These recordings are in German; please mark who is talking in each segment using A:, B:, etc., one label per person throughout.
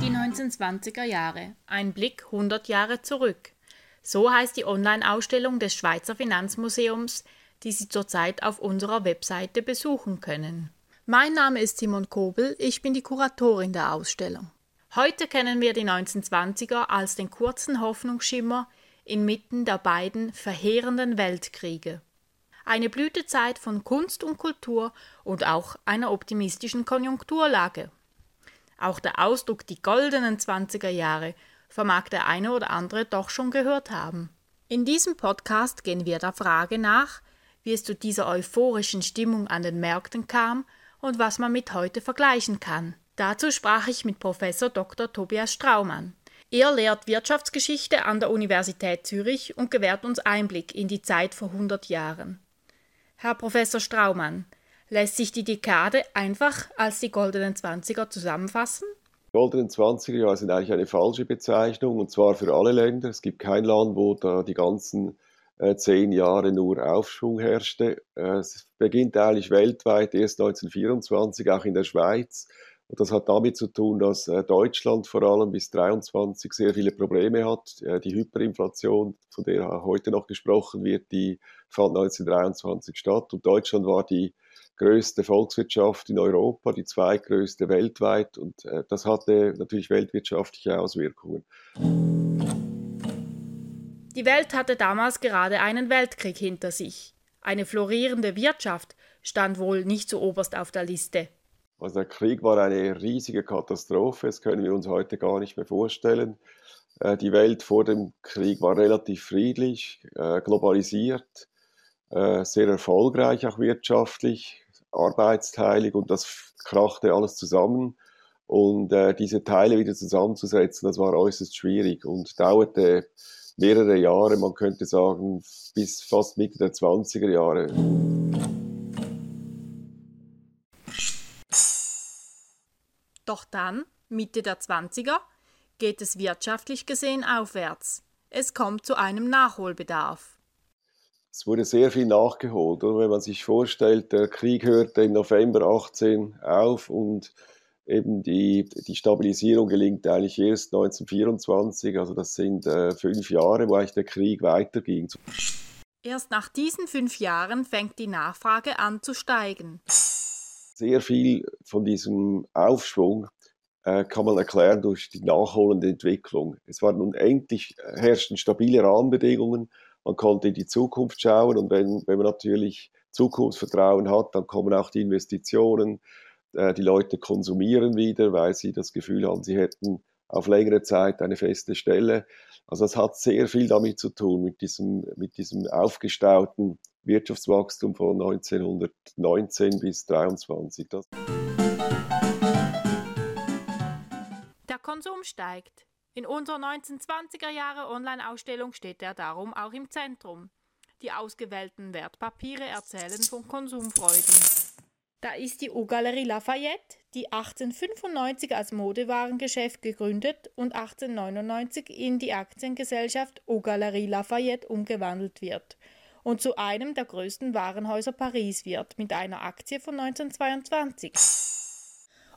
A: Die 1920er Jahre. Ein Blick 100 Jahre zurück. So heißt die Online-Ausstellung des Schweizer Finanzmuseums, die Sie zurzeit auf unserer Webseite besuchen können. Mein Name ist Simon Kobel, ich bin die Kuratorin der Ausstellung. Heute kennen wir die 1920er als den kurzen Hoffnungsschimmer inmitten der beiden verheerenden Weltkriege. Eine Blütezeit von Kunst und Kultur und auch einer optimistischen Konjunkturlage. Auch der Ausdruck die goldenen 20er Jahre vermag der eine oder andere doch schon gehört haben. In diesem Podcast gehen wir der Frage nach, wie es zu dieser euphorischen Stimmung an den Märkten kam und was man mit heute vergleichen kann. Dazu sprach ich mit Professor Dr. Tobias Straumann. Er lehrt Wirtschaftsgeschichte an der Universität Zürich und gewährt uns Einblick in die Zeit vor 100 Jahren. Herr Professor Straumann, lässt sich die Dekade einfach als die goldenen Zwanziger zusammenfassen?
B: Die goldenen Zwanziger Jahre sind eigentlich eine falsche Bezeichnung und zwar für alle Länder. Es gibt kein Land, wo da die ganzen äh, zehn Jahre nur Aufschwung herrschte. Äh, es beginnt eigentlich weltweit erst 1924, auch in der Schweiz. Und das hat damit zu tun, dass äh, Deutschland vor allem bis 23 sehr viele Probleme hat. Die Hyperinflation, von der heute noch gesprochen wird, die fand 1923 statt. Und Deutschland war die größte Volkswirtschaft in Europa, die zweitgrößte weltweit. Und das hatte natürlich weltwirtschaftliche Auswirkungen.
A: Die Welt hatte damals gerade einen Weltkrieg hinter sich. Eine florierende Wirtschaft stand wohl nicht zu oberst auf der Liste.
B: Also der Krieg war eine riesige Katastrophe, das können wir uns heute gar nicht mehr vorstellen. Äh, die Welt vor dem Krieg war relativ friedlich, äh, globalisiert, äh, sehr erfolgreich auch wirtschaftlich, arbeitsteilig und das krachte alles zusammen. Und diese Teile wieder zusammenzusetzen, das war äußerst schwierig und dauerte mehrere Jahre, man könnte sagen bis fast Mitte der 20er Jahre.
A: Doch dann, Mitte der 20er, geht es wirtschaftlich gesehen aufwärts. Es kommt zu einem Nachholbedarf.
B: Es wurde sehr viel nachgeholt. Oder? Wenn man sich vorstellt, der Krieg hörte im November 18 auf und eben die, die Stabilisierung gelingt eigentlich erst 1924, also das sind äh, fünf Jahre, wo eigentlich der Krieg weiterging.
A: Erst nach diesen fünf Jahren fängt die Nachfrage an zu steigen.
B: Sehr viel von diesem Aufschwung äh, kann man erklären durch die nachholende Entwicklung. Es waren unendlich äh, herrschten stabile Rahmenbedingungen, man konnte in die Zukunft schauen und wenn, wenn man natürlich Zukunftsvertrauen hat, dann kommen auch die Investitionen, äh, die Leute konsumieren wieder, weil sie das Gefühl haben, sie hätten auf längere Zeit eine feste Stelle. Also das hat sehr viel damit zu tun, mit diesem, mit diesem aufgestauten Wirtschaftswachstum von 1919 bis 1923.
A: Der Konsum steigt. In unserer 1920er Jahre Online-Ausstellung steht er darum auch im Zentrum. Die ausgewählten Wertpapiere erzählen von Konsumfreuden. Da ist die O-Galerie Lafayette, die 1895 als Modewarengeschäft gegründet und 1899 in die Aktiengesellschaft O-Galerie Lafayette umgewandelt wird und zu einem der größten Warenhäuser Paris wird mit einer Aktie von 1922.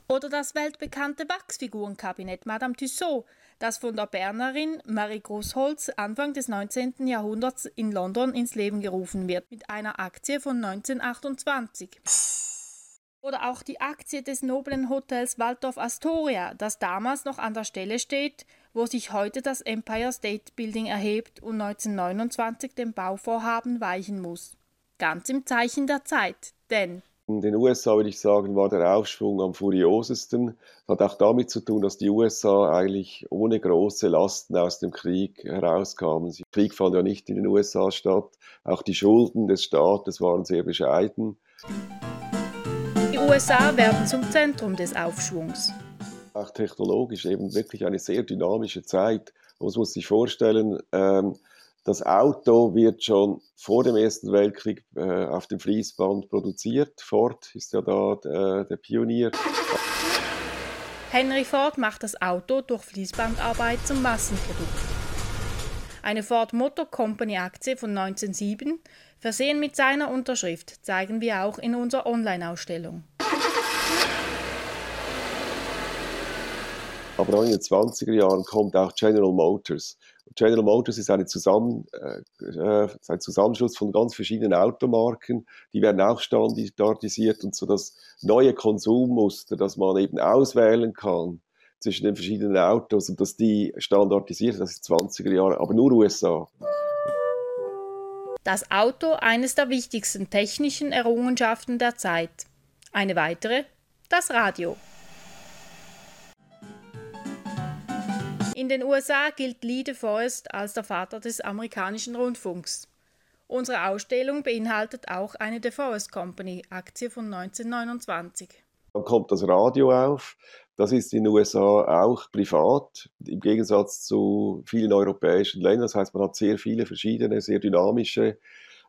A: Oder das weltbekannte Wachsfigurenkabinett Madame Tussaud, das von der Bernerin Marie Großholz Anfang des 19. Jahrhunderts in London ins Leben gerufen wird mit einer Aktie von 1928. Oder auch die Aktie des noblen Hotels Waldorf Astoria, das damals noch an der Stelle steht, wo sich heute das Empire State Building erhebt und 1929 dem Bauvorhaben weichen muss. Ganz im Zeichen der Zeit, denn
B: in den USA würde ich sagen, war der Aufschwung am furiosesten. Das hat auch damit zu tun, dass die USA eigentlich ohne große Lasten aus dem Krieg herauskamen. Der Krieg fand ja nicht in den USA statt. Auch die Schulden des Staates waren sehr bescheiden.
A: Die USA werden zum Zentrum des Aufschwungs.
B: Auch technologisch eben wirklich eine sehr dynamische Zeit. Man muss sich vorstellen, ähm, das Auto wird schon vor dem Ersten Weltkrieg äh, auf dem Fließband produziert. Ford ist ja da äh, der Pionier.
A: Henry Ford macht das Auto durch Fließbandarbeit zum Massenprodukt. Eine Ford Motor Company Aktie von 1907 Versehen mit seiner Unterschrift zeigen wir auch in unserer Online-Ausstellung.
B: Aber in den 20er Jahren kommt auch General Motors. General Motors ist Zusammen, äh, ein Zusammenschluss von ganz verschiedenen Automarken. Die werden auch standardisiert und so das neue Konsummuster, das man eben auswählen kann zwischen den verschiedenen Autos und dass die standardisiert, das ist 20er Jahre, aber nur USA.
A: Das Auto eines der wichtigsten technischen Errungenschaften der Zeit. Eine weitere, das Radio. In den USA gilt Lee DeForest als der Vater des amerikanischen Rundfunks. Unsere Ausstellung beinhaltet auch eine DeForest Company Aktie von 1929.
B: Dann kommt das Radio auf. Das ist in den USA auch privat, im Gegensatz zu vielen europäischen Ländern. Das heißt, man hat sehr viele verschiedene, sehr dynamische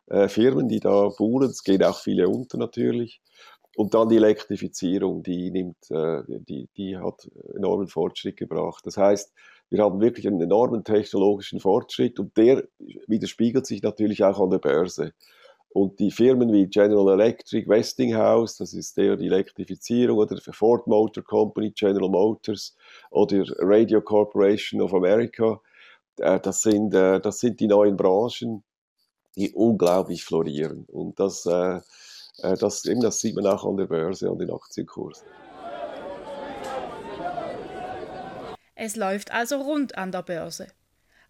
B: äh, Firmen, die da buhlen. Es gehen auch viele unter natürlich. Und dann die Elektrifizierung, die nimmt, äh, die, die hat enormen Fortschritt gebracht. Das heißt, wir haben wirklich einen enormen technologischen Fortschritt und der widerspiegelt sich natürlich auch an der Börse. Und die Firmen wie General Electric, Westinghouse, das ist der die Elektrifizierung, oder Ford Motor Company, General Motors oder Radio Corporation of America, äh, das sind, äh, das sind die neuen Branchen, die unglaublich florieren. Und das, äh, das, eben, das sieht man auch an der Börse, an den Aktienkursen.
A: Es läuft also rund an der Börse.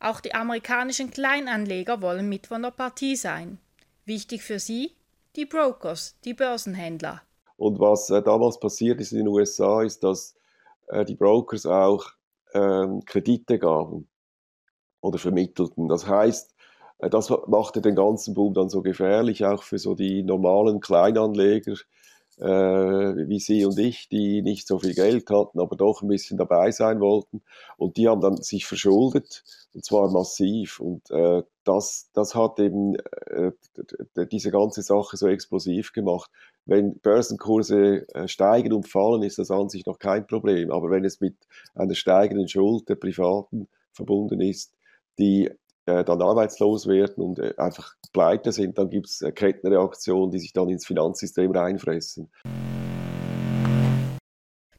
A: Auch die amerikanischen Kleinanleger wollen mit von der Partie sein. Wichtig für sie die Brokers, die Börsenhändler.
B: Und was äh, damals passiert ist in den USA, ist, dass äh, die Brokers auch ähm, Kredite gaben oder vermittelten. Das heißt, äh, das machte den ganzen Boom dann so gefährlich, auch für so die normalen Kleinanleger, äh, wie Sie und ich, die nicht so viel Geld hatten, aber doch ein bisschen dabei sein wollten. Und die haben dann sich verschuldet, und zwar massiv. Und äh, das, das hat eben äh, diese ganze Sache so explosiv gemacht. Wenn Börsenkurse äh, steigen und fallen, ist das an sich noch kein Problem. Aber wenn es mit einer steigenden Schuld der Privaten verbunden ist, die äh, dann arbeitslos werden und äh, einfach pleite sind, dann gibt es äh, Kettenreaktionen, die sich dann ins Finanzsystem reinfressen.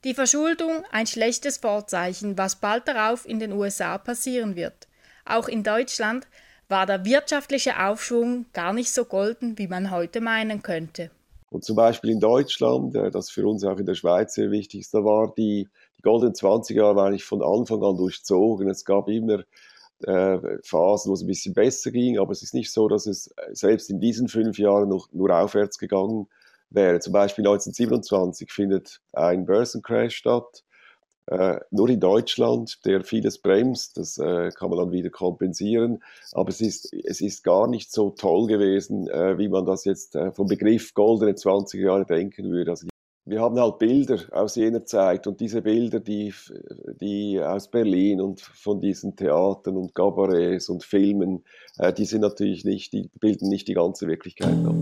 A: Die Verschuldung ein schlechtes Vorzeichen, was bald darauf in den USA passieren wird. Auch in Deutschland war der wirtschaftliche Aufschwung gar nicht so golden, wie man heute meinen könnte.
B: Und zum Beispiel in Deutschland, das für uns auch in der Schweiz sehr wichtig ist, da war die, die goldenen 20er Jahre eigentlich von Anfang an durchzogen. Es gab immer äh, Phasen, wo es ein bisschen besser ging, aber es ist nicht so, dass es äh, selbst in diesen fünf Jahren noch nur aufwärts gegangen wäre. Zum Beispiel 1927 findet ein Börsencrash statt, äh, nur in Deutschland, der vieles bremst, das äh, kann man dann wieder kompensieren, aber es ist, es ist gar nicht so toll gewesen, äh, wie man das jetzt äh, vom Begriff goldene 20 Jahre denken würde. Also wir haben halt Bilder aus jener Zeit und diese Bilder, die, die aus Berlin und von diesen Theatern und Kabarets und Filmen, äh, die sind natürlich nicht, die bilden nicht die ganze Wirklichkeit ab.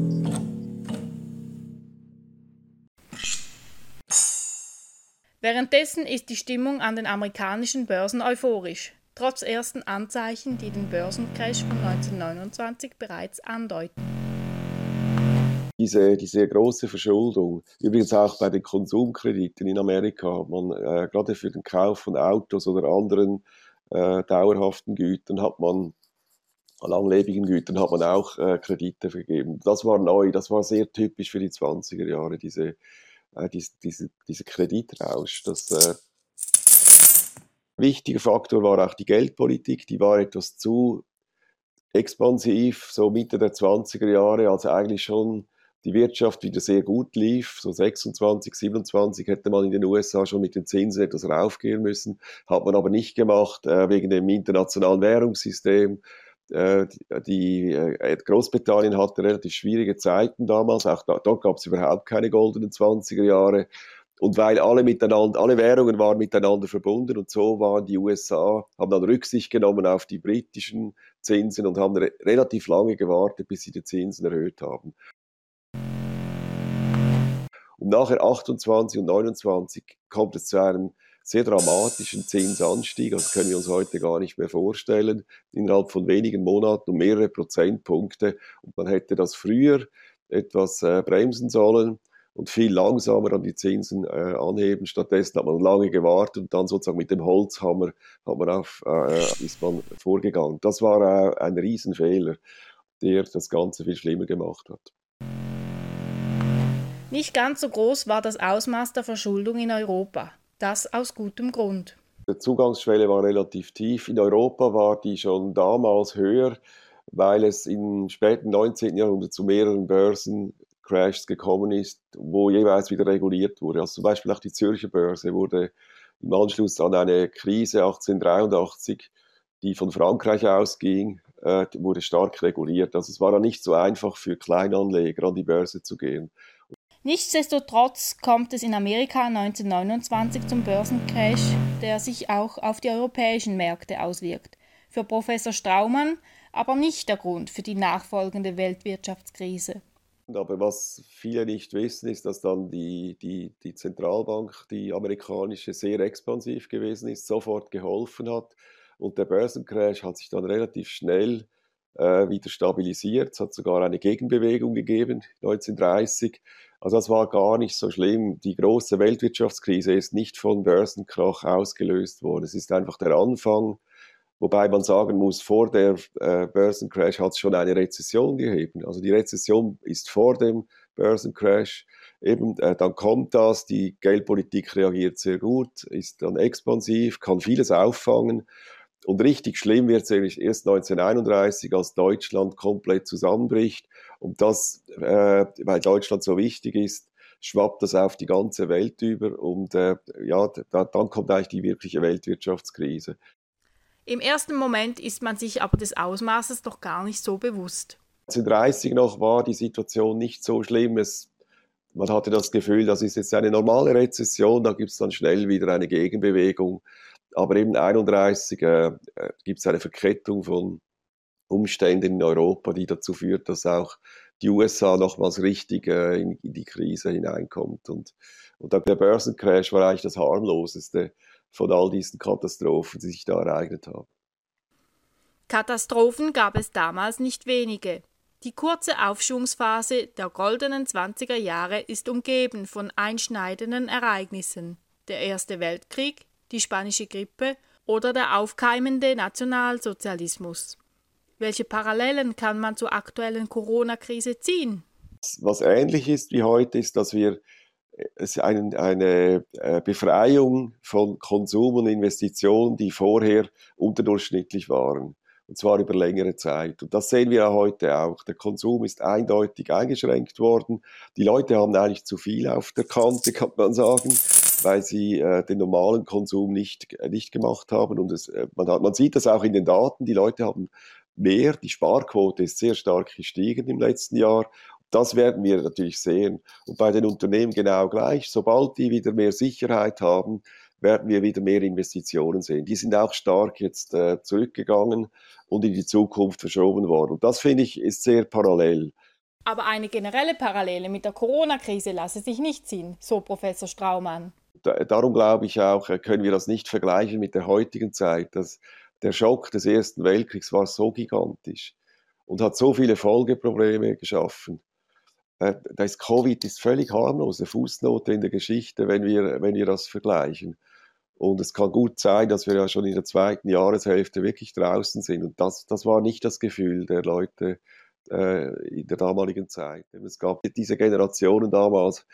A: Währenddessen ist die Stimmung an den amerikanischen Börsen euphorisch, trotz ersten Anzeichen, die den Börsencrash von 1929 bereits andeuten
B: diese, diese große Verschuldung, übrigens auch bei den Konsumkrediten in Amerika, man äh, gerade für den Kauf von Autos oder anderen äh, dauerhaften Gütern hat man langlebigen Gütern hat man auch äh, Kredite vergeben. Das war neu, das war sehr typisch für die 20er Jahre, diese, äh, diese, diese, diese Kreditrausch. Das, äh, wichtiger Faktor war auch die Geldpolitik, die war etwas zu expansiv, so Mitte der 20er Jahre, also eigentlich schon die Wirtschaft wieder sehr gut lief, so 26, 27 hätte man in den USA schon mit den Zinsen etwas raufgehen müssen, hat man aber nicht gemacht äh, wegen dem internationalen Währungssystem. Äh, die, äh, Großbritannien hatte relativ schwierige Zeiten damals, auch da, dort gab es überhaupt keine goldenen 20er Jahre. Und weil alle miteinander, alle Währungen waren miteinander verbunden und so waren die USA, haben dann Rücksicht genommen auf die britischen Zinsen und haben re relativ lange gewartet, bis sie die Zinsen erhöht haben. Nachher 28 und 29 kommt es zu einem sehr dramatischen Zinsanstieg, also können wir uns heute gar nicht mehr vorstellen, innerhalb von wenigen Monaten um mehrere Prozentpunkte. Und man hätte das früher etwas äh, bremsen sollen und viel langsamer an die Zinsen äh, anheben. Stattdessen hat man lange gewartet und dann sozusagen mit dem Holzhammer hat man auf, äh, ist man vorgegangen. Das war äh, ein Riesenfehler, der das Ganze viel schlimmer gemacht hat.
A: Nicht ganz so groß war das Ausmaß der Verschuldung in Europa. Das aus gutem Grund.
B: Die Zugangsschwelle war relativ tief. In Europa war die schon damals höher, weil es im späten 19. Jahrhundert zu mehreren Börsencrashs gekommen ist, wo jeweils wieder reguliert wurde. Also zum Beispiel auch die Zürcher Börse wurde im Anschluss an eine Krise 1883, die von Frankreich ausging, äh, wurde stark reguliert. Also es war dann nicht so einfach für Kleinanleger an die Börse zu gehen.
A: Nichtsdestotrotz kommt es in Amerika 1929 zum Börsencrash, der sich auch auf die europäischen Märkte auswirkt. Für Professor Straumann aber nicht der Grund für die nachfolgende Weltwirtschaftskrise.
B: Aber was viele nicht wissen, ist, dass dann die, die, die Zentralbank, die amerikanische, sehr expansiv gewesen ist, sofort geholfen hat. Und der Börsencrash hat sich dann relativ schnell wieder stabilisiert. Es hat sogar eine Gegenbewegung gegeben, 1930. Also das war gar nicht so schlimm. Die große Weltwirtschaftskrise ist nicht von Börsenkrach ausgelöst worden. Es ist einfach der Anfang, wobei man sagen muss, vor der äh, Börsencrash hat es schon eine Rezession gegeben. Also die Rezession ist vor dem Börsencrash. Eben, äh, dann kommt das, die Geldpolitik reagiert sehr gut, ist dann expansiv, kann vieles auffangen. Und richtig schlimm wird es eigentlich erst 1931, als Deutschland komplett zusammenbricht. Und das, äh, weil Deutschland so wichtig ist, schwappt das auf die ganze Welt über. Und äh, ja, da, dann kommt eigentlich die wirkliche Weltwirtschaftskrise.
A: Im ersten Moment ist man sich aber des Ausmaßes doch gar nicht so bewusst.
B: 1930 noch war die Situation nicht so schlimm. Es, man hatte das Gefühl, das ist jetzt eine normale Rezession, da gibt es dann schnell wieder eine Gegenbewegung. Aber eben 31 äh, äh gibt es eine Verkettung von Umständen in Europa, die dazu führt, dass auch die USA nochmals richtig äh, in, in, die Krise hineinkommt. Und, und der Börsencrash war eigentlich das harmloseste von all diesen Katastrophen, die sich da ereignet haben.
A: Katastrophen gab es damals nicht wenige. Die kurze Aufschwungsphase der goldenen 20er Jahre ist umgeben von einschneidenden Ereignissen. Der Erste Weltkrieg, die spanische Grippe oder der aufkeimende Nationalsozialismus. Welche Parallelen kann man zur aktuellen Corona-Krise ziehen?
B: Was ähnlich ist wie heute, ist, dass wir äh, eine, äh, Befreiung von Konsum und Investitionen, die vorher unterdurchschnittlich waren. Und zwar über längere Zeit. Und das sehen wir auch heute auch. Der Konsum ist eindeutig eingeschränkt worden. Die Leute haben eigentlich zu viel auf der Kante, kann man sagen weil sie äh, den normalen Konsum nicht, äh, nicht gemacht haben. Und es, äh, man, hat, man sieht das auch in den Daten, die Leute haben mehr, die Sparquote ist sehr stark gestiegen im letzten Jahr. Das werden wir natürlich sehen. Und bei den Unternehmen genau gleich. Sobald die wieder mehr Sicherheit haben, werden wir wieder mehr Investitionen sehen. Die sind auch stark jetzt äh, zurückgegangen und in die Zukunft verschoben worden. Und das finde ich ist sehr parallel.
A: Aber eine generelle Parallele mit der Corona-Krise lasse sich nicht ziehen, so Professor Straumann
B: darum glaube ich auch, äh, können wir das nicht vergleichen mit der heutigen Zeit. Dass der Schock des Ersten Weltkriegs war so gigantisch und hat so viele Folgeprobleme geschaffen. Äh, das Covid ist völlig harmlos, eine Fußnote in der Geschichte, wenn wir, wenn wir das vergleichen. Und es kann gut sein, dass wir ja schon in der zweiten Jahreshälfte wirklich draußen sind. Und das, das war nicht das Gefühl der Leute äh, in der damaligen Zeit. Es gab diese Generationen damals,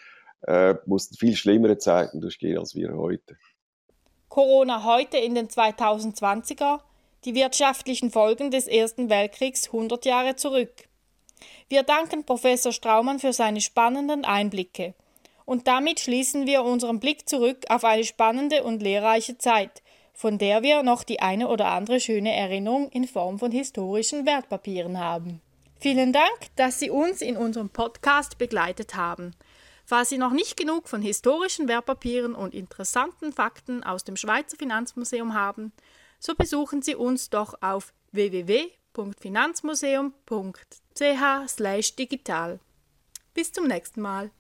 B: äh, mussten viel schlimmere Zeiten durchgehen als wir heute.
A: Corona heute in den 2020er, die wirtschaftlichen Folgen des Ersten Weltkriegs 100 Jahre zurück. Wir danken Professor Straumann für seine spannenden Einblicke. Und damit schließen wir unseren Blick zurück auf eine spannende und lehrreiche Zeit, von der wir noch die eine oder andere schöne Erinnerung in Form von historischen Wertpapieren haben. Vielen Dank, dass Sie uns in unserem Podcast begleitet haben. Falls Sie noch nicht genug von historischen Wertpapieren und interessanten Fakten aus dem Schweizer Finanzmuseum haben, so besuchen Sie uns doch auf www.finanzmuseum.ch/digital. Bis zum nächsten Mal.